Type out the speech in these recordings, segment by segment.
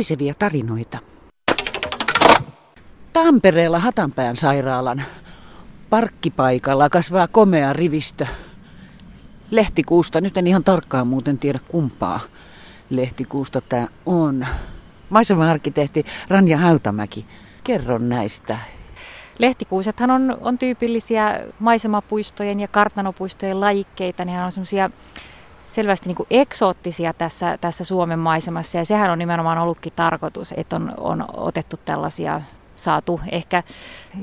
Puisevia tarinoita. Tampereella Hatanpään sairaalan parkkipaikalla kasvaa komea rivistö lehtikuusta. Nyt en ihan tarkkaan muuten tiedä kumpaa lehtikuusta tämä on. Maisema-arkkitehti Ranja Hautamäki, kerro näistä. Lehtikuusethan on, on tyypillisiä maisemapuistojen ja kartanopuistojen lajikkeita. Nehän on semmoisia selvästi niin kuin eksoottisia tässä, tässä Suomen maisemassa ja sehän on nimenomaan ollutkin tarkoitus, että on, on otettu tällaisia saatu ehkä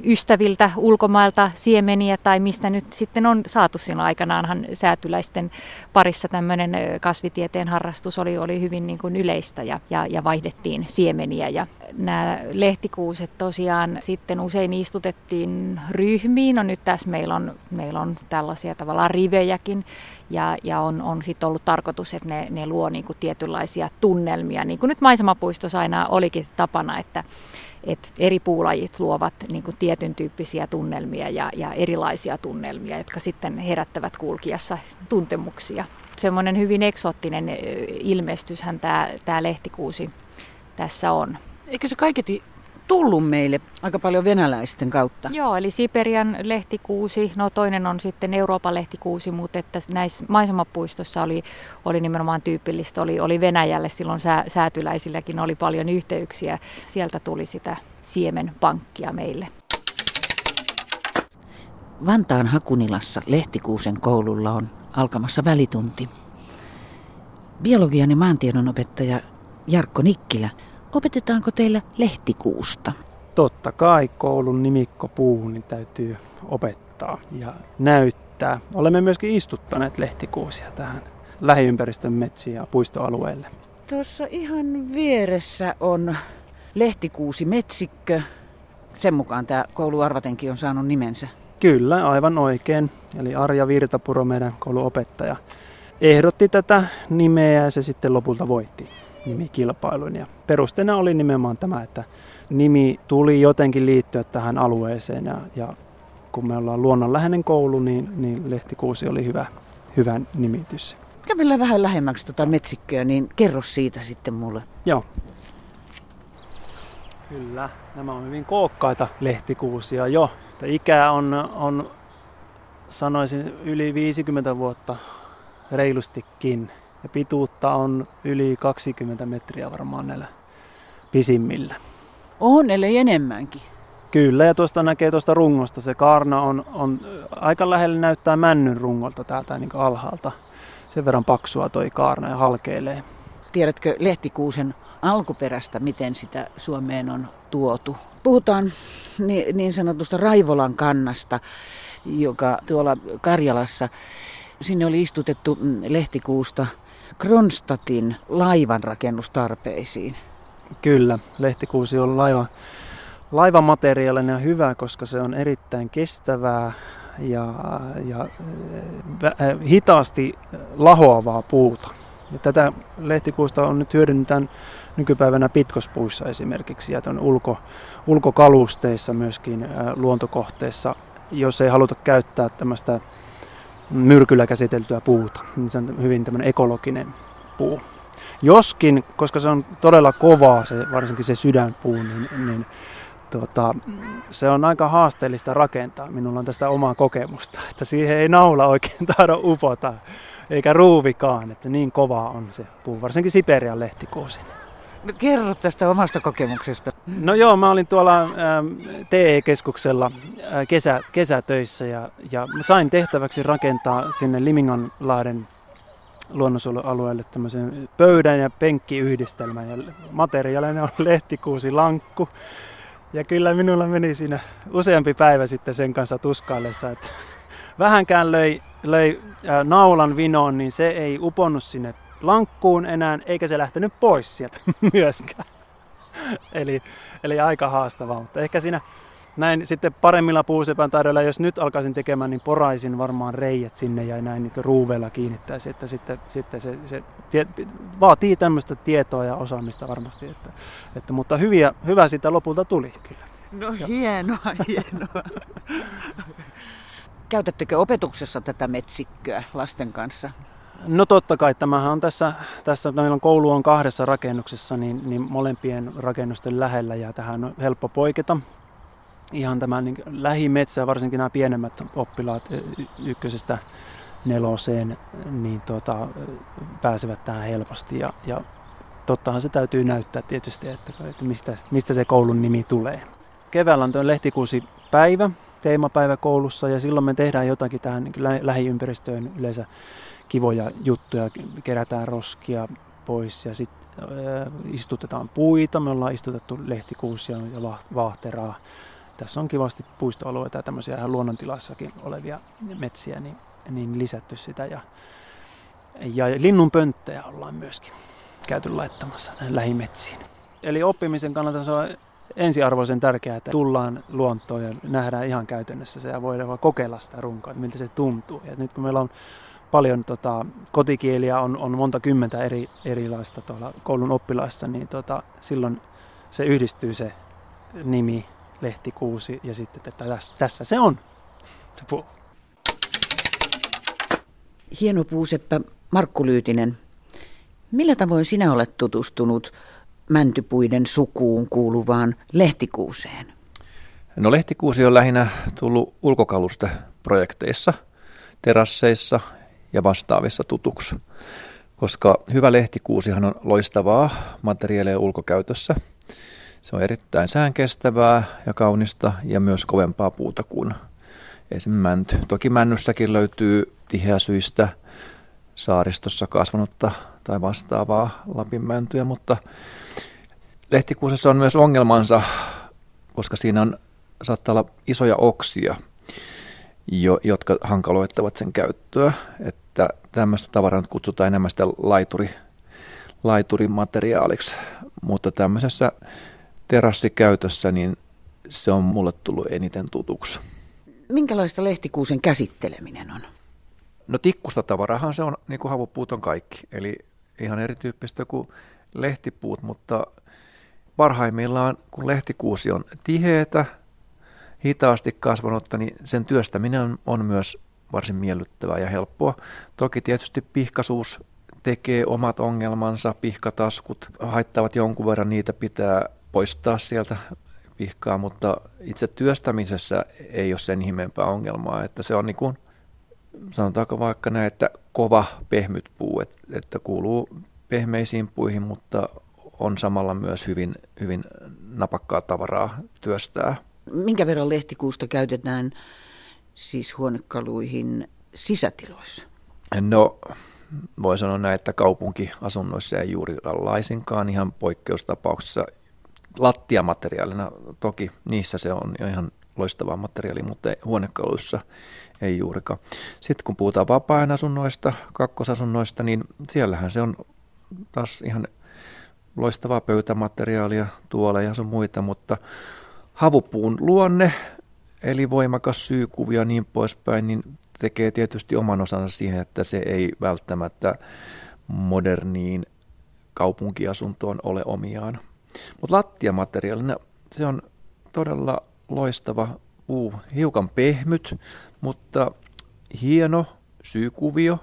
ystäviltä ulkomailta siemeniä tai mistä nyt sitten on saatu siinä aikanaanhan säätyläisten parissa tämmöinen kasvitieteen harrastus oli, oli hyvin niin kuin yleistä ja, ja, ja vaihdettiin siemeniä. Ja nämä lehtikuuset tosiaan sitten usein istutettiin ryhmiin, no nyt tässä meillä on, meillä on tällaisia tavallaan rivejäkin ja, ja on, on sitten ollut tarkoitus, että ne, ne luo niin kuin tietynlaisia tunnelmia, niin kuin nyt maisemapuistossa aina olikin tapana, että että eri puulajit luovat niin kuin tietyn tyyppisiä tunnelmia ja, ja erilaisia tunnelmia, jotka sitten herättävät kulkiassa tuntemuksia. Semmoinen hyvin eksoottinen ilmestyshän tämä lehtikuusi tässä on. Eikö se kaiketi tullut meille aika paljon venäläisten kautta. Joo, eli Siperian lehtikuusi, no toinen on sitten Euroopan lehtikuusi, mutta että näissä maisemapuistossa oli, oli nimenomaan tyypillistä, oli, oli Venäjälle silloin sää, säätyläisilläkin oli paljon yhteyksiä. Sieltä tuli sitä siemenpankkia meille. Vantaan Hakunilassa Lehtikuusen koululla on alkamassa välitunti. Biologian ja maantiedon opettaja Jarkko Nikkilä – Opetetaanko teillä lehtikuusta? Totta kai koulun nimikko puuhun niin täytyy opettaa ja näyttää. Olemme myöskin istuttaneet lehtikuusia tähän lähiympäristön metsiin ja puistoalueelle. Tuossa ihan vieressä on lehtikuusi metsikkö. Sen mukaan tämä koulu arvatenkin on saanut nimensä. Kyllä, aivan oikein. Eli Arja Virtapuro, meidän kouluopettaja, ehdotti tätä nimeä ja se sitten lopulta voitti nimikilpailun. Ja perusteena oli nimenomaan tämä, että nimi tuli jotenkin liittyä tähän alueeseen ja, ja kun me ollaan luonnonläheinen koulu, niin, niin Lehtikuusi oli hyvä, hyvä nimitys. Kävellään vähän lähemmäksi tuota metsikköä, niin kerro siitä sitten mulle. Joo. Kyllä, nämä on hyvin kookkaita lehtikuusia jo. Ikä on, on sanoisin yli 50 vuotta reilustikin. Ja pituutta on yli 20 metriä varmaan näillä pisimmillä. On, ellei enemmänkin. Kyllä, ja tuosta näkee tuosta rungosta. Se kaarna on, on aika lähellä näyttää männyn rungolta täältä niin alhaalta. Sen verran paksua toi kaarna ja halkeilee. Tiedätkö lehtikuusen alkuperästä, miten sitä Suomeen on tuotu? Puhutaan niin sanotusta Raivolan kannasta, joka tuolla Karjalassa, sinne oli istutettu mm, lehtikuusta Kronstadtin laivanrakennustarpeisiin. Kyllä, lehtikuusi on laiva, laivamateriaalinen ja hyvä, koska se on erittäin kestävää ja, ja äh, hitaasti lahoavaa puuta. Ja tätä lehtikuusta on nyt hyödynnetään nykypäivänä pitkospuissa esimerkiksi ja ulko, ulkokalusteissa myöskin äh, luontokohteissa, jos ei haluta käyttää tämmöistä myrkyllä käsiteltyä puuta. Niin se on hyvin tämmöinen ekologinen puu. Joskin, koska se on todella kovaa, se, varsinkin se sydänpuu, niin, niin tuota, se on aika haasteellista rakentaa. Minulla on tästä omaa kokemusta, että siihen ei naula oikein taida upota, eikä ruuvikaan, että niin kovaa on se puu, varsinkin Siperian lehtikuusi. No, kerro tästä omasta kokemuksesta. No joo, mä olin tuolla ähm, TE-keskuksella äh, kesä, kesätöissä ja, ja sain tehtäväksi rakentaa sinne Liminganlahden luonnonsuojelualueelle tämmöisen pöydän ja penkkiyhdistelmän ja materiaalinen on lehtikuusi lankku. Ja kyllä minulla meni siinä useampi päivä sitten sen kanssa tuskaillessa, että vähänkään löi, löi äh, naulan vinoon, niin se ei uponnut sinne lankkuun enää, eikä se lähtenyt pois sieltä myöskään. eli, eli aika haastavaa, mutta ehkä siinä näin sitten paremmilla puusepän taidoilla, jos nyt alkaisin tekemään, niin poraisin varmaan reijät sinne ja näin niin ruuveilla kiinnittäisi, että sitten, sitten se, se tie, vaatii tämmöistä tietoa ja osaamista varmasti, että, että mutta hyviä, hyvä sitä lopulta tuli kyllä. No ja. hienoa, hienoa. Käytättekö opetuksessa tätä metsikköä lasten kanssa? No totta kai, tämähän on tässä, tässä meillä on koulu on kahdessa rakennuksessa, niin, niin molempien rakennusten lähellä ja tähän on helppo poiketa. Ihan tämä niin lähimetsä, varsinkin nämä pienemmät oppilaat ykkösestä neloseen, niin tuota, pääsevät tähän helposti. Ja, ja tottahan se täytyy näyttää tietysti, että, että mistä, mistä se koulun nimi tulee. Keväällä on tuo lehtikuusi päivä, teemapäivä koulussa ja silloin me tehdään jotakin tähän niin lähiympäristöön yleensä kivoja juttuja, kerätään roskia pois ja sitten äh, istutetaan puita. Me ollaan istutettu lehtikuusia ja vaahteraa. Tässä on kivasti puistoalueita ja tämmöisiä ihan luonnontilassakin olevia metsiä, niin, niin lisätty sitä. Ja, ja linnunpönttejä ollaan myöskin käyty laittamassa lähimetsiin. Eli oppimisen kannalta se on ensiarvoisen tärkeää, että tullaan luontoon ja nähdään ihan käytännössä se ja voidaan kokeilla sitä runkoa, että miltä se tuntuu. Ja nyt kun meillä on paljon tota, kotikieliä, on, on monta kymmentä eri, erilaista tuolla koulun oppilaissa, niin tota, silloin se yhdistyy se nimi, lehtikuusi ja sitten, että tässä, tässä se on. Hieno puuseppä Markku Lyytinen. Millä tavoin sinä olet tutustunut mäntypuiden sukuun kuuluvaan lehtikuuseen? No lehtikuusi on lähinnä tullut ulkokalusta projekteissa, terasseissa ja vastaavissa tutuksi. Koska hyvä lehtikuusihan on loistavaa materiaalia ulkokäytössä. Se on erittäin säänkestävää ja kaunista ja myös kovempaa puuta kuin esim. mänty. Toki männyssäkin löytyy tiheäsyistä saaristossa kasvanutta tai vastaavaa lapinmäntyä, mutta lehtikuusessa on myös ongelmansa, koska siinä on, saattaa olla isoja oksia, jo, jotka hankaloittavat sen käyttöä. Että tämmöistä tavaraa nyt kutsutaan enemmän sitä laituri, laiturimateriaaliksi, mutta tämmöisessä terassikäytössä niin se on mulle tullut eniten tutuksi. Minkälaista lehtikuusen käsitteleminen on? No tikkusta tavarahan se on, niin kuin havupuut on kaikki, eli ihan erityyppistä kuin lehtipuut, mutta parhaimmillaan, kun lehtikuusi on tiheätä, hitaasti kasvanutta, niin sen työstäminen on, on myös varsin miellyttävää ja helppoa. Toki tietysti pihkasuus tekee omat ongelmansa, pihkataskut haittavat jonkun verran, niitä pitää poistaa sieltä pihkaa, mutta itse työstämisessä ei ole sen ihmeempää ongelmaa, että se on niin kuin, sanotaanko vaikka näin, että kova pehmyt puu, että, että kuuluu pehmeisiin puihin, mutta on samalla myös hyvin, hyvin napakkaa tavaraa työstää. Minkä verran lehtikuusta käytetään siis huonekaluihin sisätiloissa? No, voi sanoa näin, että kaupunkiasunnoissa ei juuri laisinkaan ihan poikkeustapauksessa. Lattiamateriaalina toki niissä se on jo ihan loistava materiaali, mutta huonekaluissa ei juurikaan. Sitten kun puhutaan vapaa-ajan asunnoista, kakkosasunnoista, niin siellähän se on taas ihan loistavaa pöytämateriaalia, tuoleja ja muita, mutta havupuun luonne, eli voimakas syykuvia ja niin poispäin, niin tekee tietysti oman osansa siihen, että se ei välttämättä moderniin kaupunkiasuntoon ole omiaan. Mutta lattiamateriaalina se on todella loistava puu, hiukan pehmyt, mutta hieno syykuvio,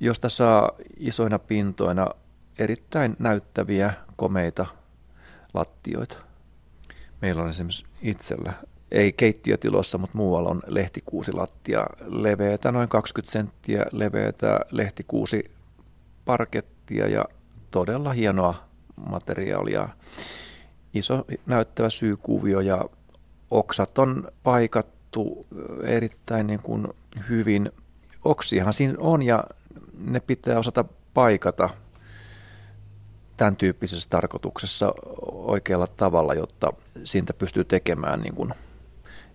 josta saa isoina pintoina erittäin näyttäviä, komeita lattioita. Meillä on esimerkiksi itsellä, ei keittiötilossa, mutta muualla on lehtikuusilattia leveätä, noin 20 senttiä leveätä lehtikuusi parkettia ja todella hienoa materiaalia. Iso näyttävä syykuvio ja oksat on paikattu erittäin niin kuin hyvin. Oksiahan siinä on ja ne pitää osata paikata tämän tyyppisessä tarkoituksessa oikealla tavalla, jotta siitä pystyy tekemään niin kuin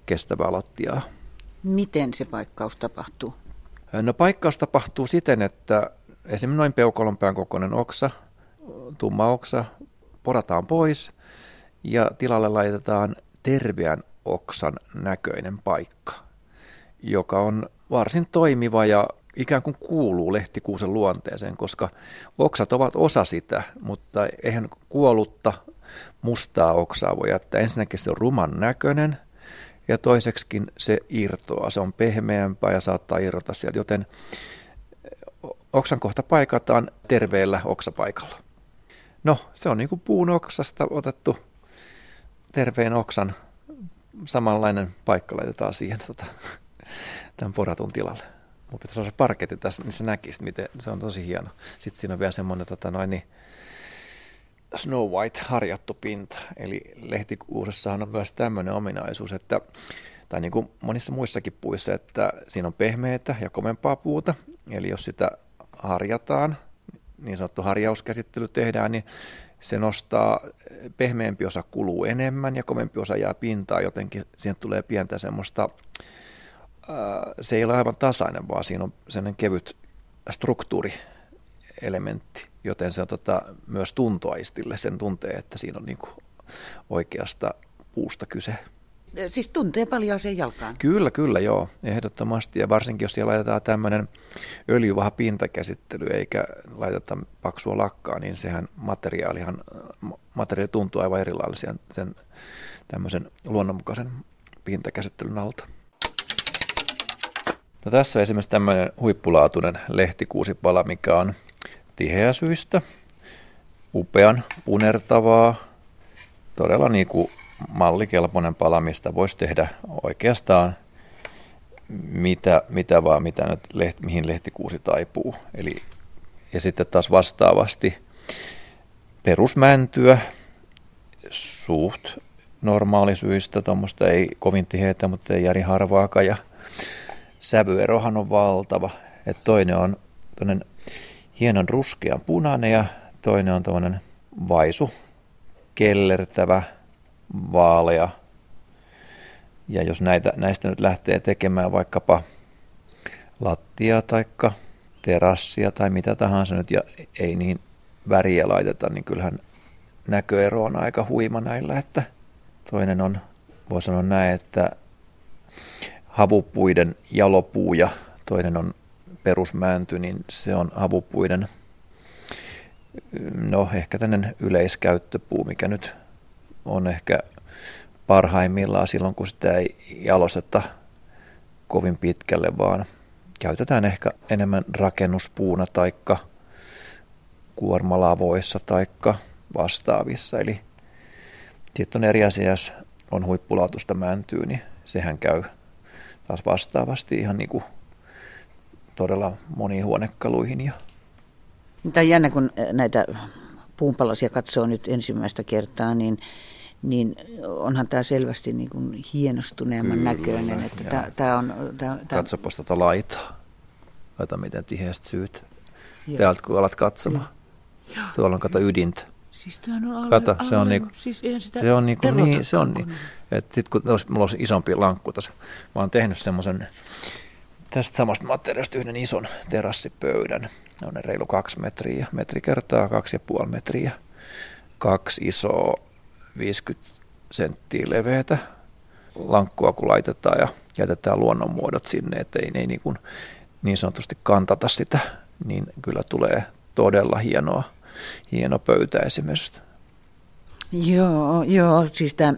kestävää lattiaa. Miten se paikkaus tapahtuu? No paikkaus tapahtuu siten, että esimerkiksi noin peukalonpään kokoinen oksa, tumma oksa, porataan pois ja tilalle laitetaan terveän oksan näköinen paikka, joka on varsin toimiva ja ikään kuin kuuluu lehtikuusen luonteeseen, koska oksat ovat osa sitä, mutta eihän kuollutta mustaa oksaa voi jättää. Ensinnäkin se on ruman näköinen ja toiseksikin se irtoaa. Se on pehmeämpää ja saattaa irrota sieltä, joten oksan kohta paikataan terveellä oksapaikalla. No, se on niin kuin puun oksasta otettu terveen oksan samanlainen paikka laitetaan siihen tota, tämän poratun tilalle. Mun pitäisi olla se parketti tässä, niin se näkisi, miten se on tosi hieno. Sitten siinä on vielä semmoinen tota, noin, niin Snow White harjattu pinta. Eli lehtikuusessahan on myös tämmöinen ominaisuus, että tai niin kuin monissa muissakin puissa, että siinä on pehmeitä ja komempaa puuta. Eli jos sitä harjataan, niin sanottu harjauskäsittely tehdään, niin se nostaa, pehmeämpi osa kuluu enemmän ja komempi osa jää pintaan, jotenkin siihen tulee pientä semmoista, se ei ole aivan tasainen, vaan siinä on sellainen kevyt struktuurielementti, joten se on tota, myös tuntoaistille sen tuntee, että siinä on niinku oikeasta puusta kyse. Siis tuntee paljon sen jalkaan. Kyllä, kyllä, joo, ehdottomasti. Ja varsinkin, jos siellä laitetaan tämmöinen öljyvaha pintakäsittely eikä laiteta paksua lakkaa, niin sehän materiaalihan, materiaali tuntuu aivan erilaisen sen tämmöisen luonnonmukaisen pintakäsittelyn alta. No tässä on esimerkiksi tämmöinen huippulaatuinen lehtikuusipala, mikä on tiheäsyistä, upean punertavaa, todella niin kuin mallikelpoinen pala, mistä voisi tehdä oikeastaan mitä, mitä vaan, mitä nyt leht, mihin lehtikuusi taipuu. Eli, ja sitten taas vastaavasti perusmäntyä, suht normaalisyistä, tuommoista ei kovin tiheitä, mutta ei järi harvaakaan. Sävyerohan on valtava. Et toinen on toinen hienon ruskean punainen ja toinen on tuommoinen vaisu, kellertävä, vaalea. Ja jos näitä, näistä nyt lähtee tekemään vaikkapa lattia tai terassia tai mitä tahansa nyt ja ei niin väriä laiteta, niin kyllähän näköero on aika huima näillä, että toinen on, voi sanoa näin, että havupuiden jalopuu ja toinen on perusmänty, niin se on havupuiden, no ehkä tämmöinen yleiskäyttöpuu, mikä nyt on ehkä parhaimmillaan silloin, kun sitä ei jalosteta kovin pitkälle, vaan käytetään ehkä enemmän rakennuspuuna taikka kuormalavoissa taikka vastaavissa. Eli sitten on eri asia, jos on huippulaatuista mäntyä, niin sehän käy taas vastaavasti ihan niin kuin todella moniin huonekaluihin. Ja... Tämä on jännä, kun näitä puunpalasia katsoo nyt ensimmäistä kertaa, niin niin onhan tämä selvästi niin kuin hienostuneemman Kyllä, näköinen. Että tämä, tämä on, tämä, tämä... Katsopas tuota laitaa. Kato miten tiheästi syyt. Joo. Täältä kun alat katsomaan. Joo. Tuolla on kato ydintä. Siis on alle, Kato, se on niinku, siis se on niinku niin, se on niin. Että sit kun olisi, mulla olisi isompi lankku tässä, mä oon tehnyt semmoisen tästä samasta materiaalista yhden ison terassipöydän. On reilu kaksi metriä, metri kertaa kaksi ja puoli metriä. Kaksi isoa 50 senttiä leveätä lankkua, kun laitetaan ja jätetään luonnonmuodot sinne, että ei ne niin, kuin niin sanotusti kantata sitä, niin kyllä tulee todella hienoa, hieno pöytä esimerkiksi. Joo, joo, siis tämä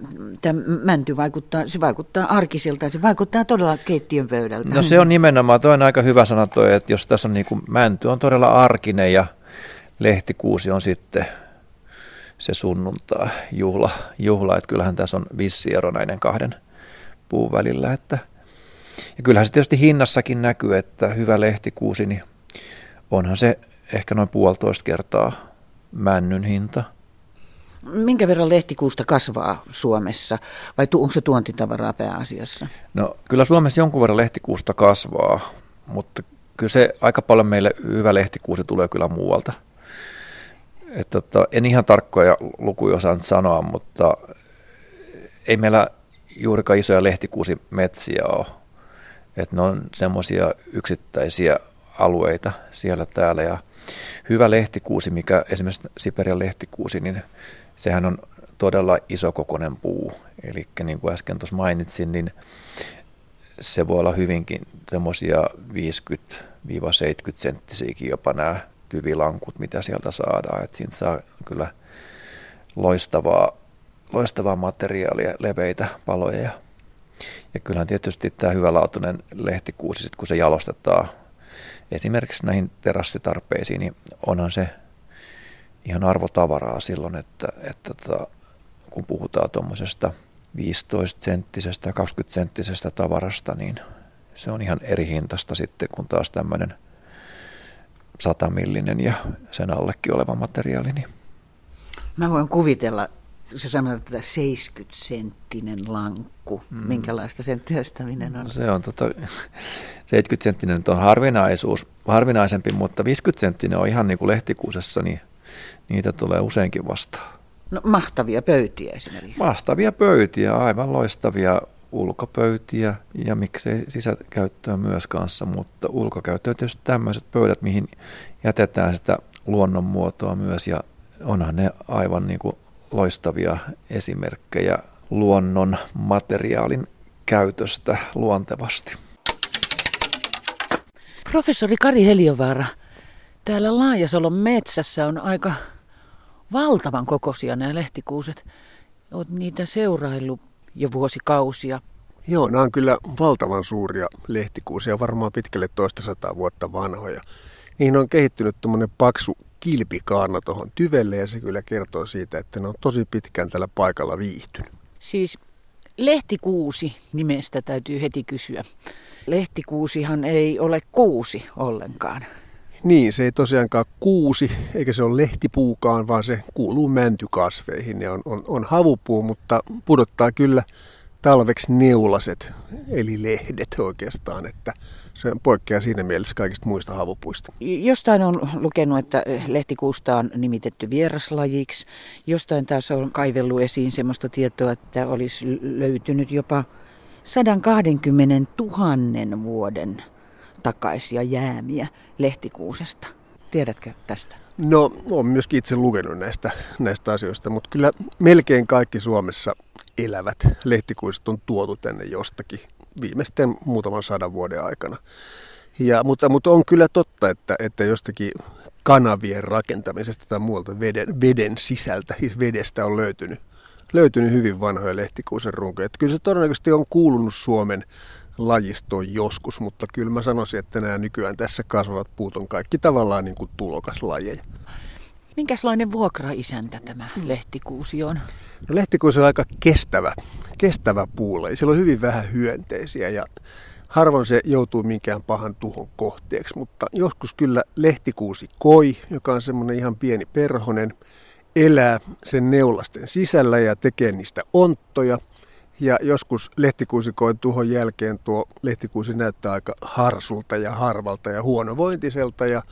mänty vaikuttaa, se vaikuttaa arkisilta, se vaikuttaa todella keittiön pöydältä. No se on nimenomaan, toi on aika hyvä sana toi, että jos tässä on niin kuin, mänty on todella arkinen ja lehtikuusi on sitten se sunnuntaa juhla, juhla, että kyllähän tässä on vissi ero näiden kahden puun välillä. Että, ja kyllähän se tietysti hinnassakin näkyy, että hyvä lehtikuusi, niin onhan se ehkä noin puolitoista kertaa männyn hinta. Minkä verran lehtikuusta kasvaa Suomessa vai onko se tuontitavaraa pääasiassa? No kyllä Suomessa jonkun verran lehtikuusta kasvaa, mutta kyllä se aika paljon meille hyvä lehtikuusi tulee kyllä muualta – et tota, en ihan tarkkoja lukuja osaa sanoa, mutta ei meillä juurikaan isoja lehtikuusimetsiä ole. Et ne on semmoisia yksittäisiä alueita siellä täällä. Ja hyvä lehtikuusi, mikä esimerkiksi Siperian lehtikuusi, niin sehän on todella isokokoinen puu. Eli niin kuin äsken tuossa mainitsin, niin se voi olla hyvinkin semmoisia 50-70 senttisiäkin jopa nämä tyvilankut, mitä sieltä saadaan. Että siitä saa kyllä loistavaa, loistavaa materiaalia, leveitä paloja. Ja, kyllähän tietysti tämä hyvälaatuinen lehtikuusi, sit kun se jalostetaan esimerkiksi näihin terassitarpeisiin, niin onhan se ihan arvotavaraa silloin, että, että tota, kun puhutaan tuommoisesta 15-senttisestä ja 20-senttisestä tavarasta, niin se on ihan eri hintasta sitten kuin taas tämmöinen 100 millinen ja sen allekin oleva materiaali. Niin. Mä voin kuvitella, sä sanoit, että 70-senttinen lankku. Mm. Minkälaista sen työstäminen on? Se on tota, 70-senttinen on harvinaisuus, harvinaisempi, mutta 50-senttinen on ihan niin kuin lehtikuusessa, niin niitä tulee useinkin vastaan. No mahtavia pöytiä esimerkiksi. Mahtavia pöytiä, aivan loistavia ulkopöytiä ja miksei sisäkäyttöä myös kanssa, mutta ulkokäyttöä tietysti tämmöiset pöydät, mihin jätetään sitä luonnonmuotoa myös ja onhan ne aivan niin kuin loistavia esimerkkejä luonnon materiaalin käytöstä luontevasti. Professori Kari Heliovaara, täällä Laajasalon metsässä on aika valtavan kokoisia nämä lehtikuuset. Olet niitä seuraillut jo vuosikausia. Joo, nämä on kyllä valtavan suuria lehtikuusia, varmaan pitkälle toista sataa vuotta vanhoja. Niihin on kehittynyt tuommoinen paksu kilpikaarna tuohon tyvelle ja se kyllä kertoo siitä, että ne on tosi pitkään tällä paikalla viihtynyt. Siis lehtikuusi nimestä täytyy heti kysyä. Lehtikuusihan ei ole kuusi ollenkaan. Niin, se ei tosiaankaan kuusi, eikä se ole lehtipuukaan, vaan se kuuluu mäntykasveihin ja on, on, on havupuu, mutta pudottaa kyllä talveksi neulaset, eli lehdet oikeastaan, että se poikkeaa siinä mielessä kaikista muista havupuista. Jostain on lukenut, että lehtikuusta on nimitetty vieraslajiksi. Jostain taas on kaivellut esiin sellaista tietoa, että olisi löytynyt jopa 120 000 vuoden takaisia jäämiä lehtikuusesta. Tiedätkö tästä? No, olen myöskin itse lukenut näistä, näistä asioista, mutta kyllä melkein kaikki Suomessa elävät lehtikuiset on tuotu tänne jostakin viimeisten muutaman sadan vuoden aikana. Ja, mutta, mutta on kyllä totta, että, että jostakin kanavien rakentamisesta tai muualta veden, veden sisältä, siis vedestä on löytynyt, löytynyt hyvin vanhoja lehtikuusen runkoja. Että kyllä se todennäköisesti on kuulunut Suomen lajistoon joskus, mutta kyllä mä sanoisin, että nämä nykyään tässä kasvavat puut on kaikki tavallaan niin kuin tulokaslajeja. Minkälainen vuokraisäntä tämä lehtikuusi on? No, lehtikuusi on aika kestävä, kestävä puulaji. Siellä on hyvin vähän hyönteisiä ja harvoin se joutuu minkään pahan tuhon kohteeksi, mutta joskus kyllä lehtikuusi koi, joka on semmoinen ihan pieni perhonen, elää sen neulasten sisällä ja tekee niistä onttoja – ja joskus lehtikuusikoin tuhon jälkeen tuo lehtikuusi näyttää aika harsulta ja harvalta ja huonovointiselta. Ja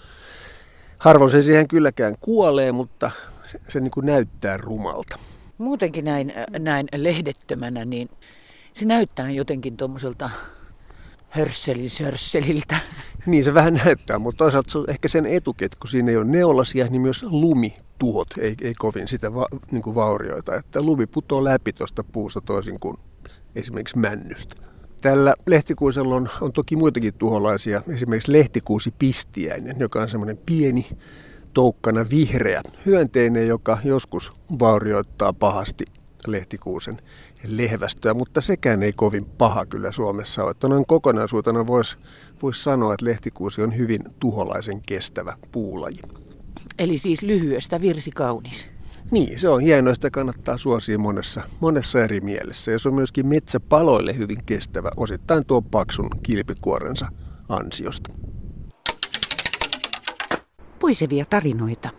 harvoin se siihen kylläkään kuolee, mutta se, se niin kuin näyttää rumalta. Muutenkin näin, näin lehdettömänä, niin se näyttää jotenkin tuommoiselta hörsseliltä. Niin se vähän näyttää, mutta toisaalta se on ehkä sen etuket, kun siinä ei ole neolasia, niin myös lumi tuhot ei, ei kovin sitä va, niin kuin vaurioita. Että lumi putoo läpi tuosta puusta toisin kuin esimerkiksi männystä. Tällä lehtikuusella on, on toki muitakin tuholaisia, esimerkiksi lehtikuusi pistiäinen, joka on semmoinen pieni, toukkana vihreä hyönteinen, joka joskus vaurioittaa pahasti lehtikuusen lehvästöä, mutta sekään ei kovin paha kyllä Suomessa ole. Että noin kokonaisuutena voisi vois sanoa, että lehtikuusi on hyvin tuholaisen kestävä puulaji. Eli siis lyhyestä virsi kaunis. Niin, se on hienoa, sitä kannattaa suosia monessa, monessa eri mielessä. Ja se on myöskin metsäpaloille hyvin kestävä, osittain tuon paksun kilpikuorensa ansiosta. Puisevia tarinoita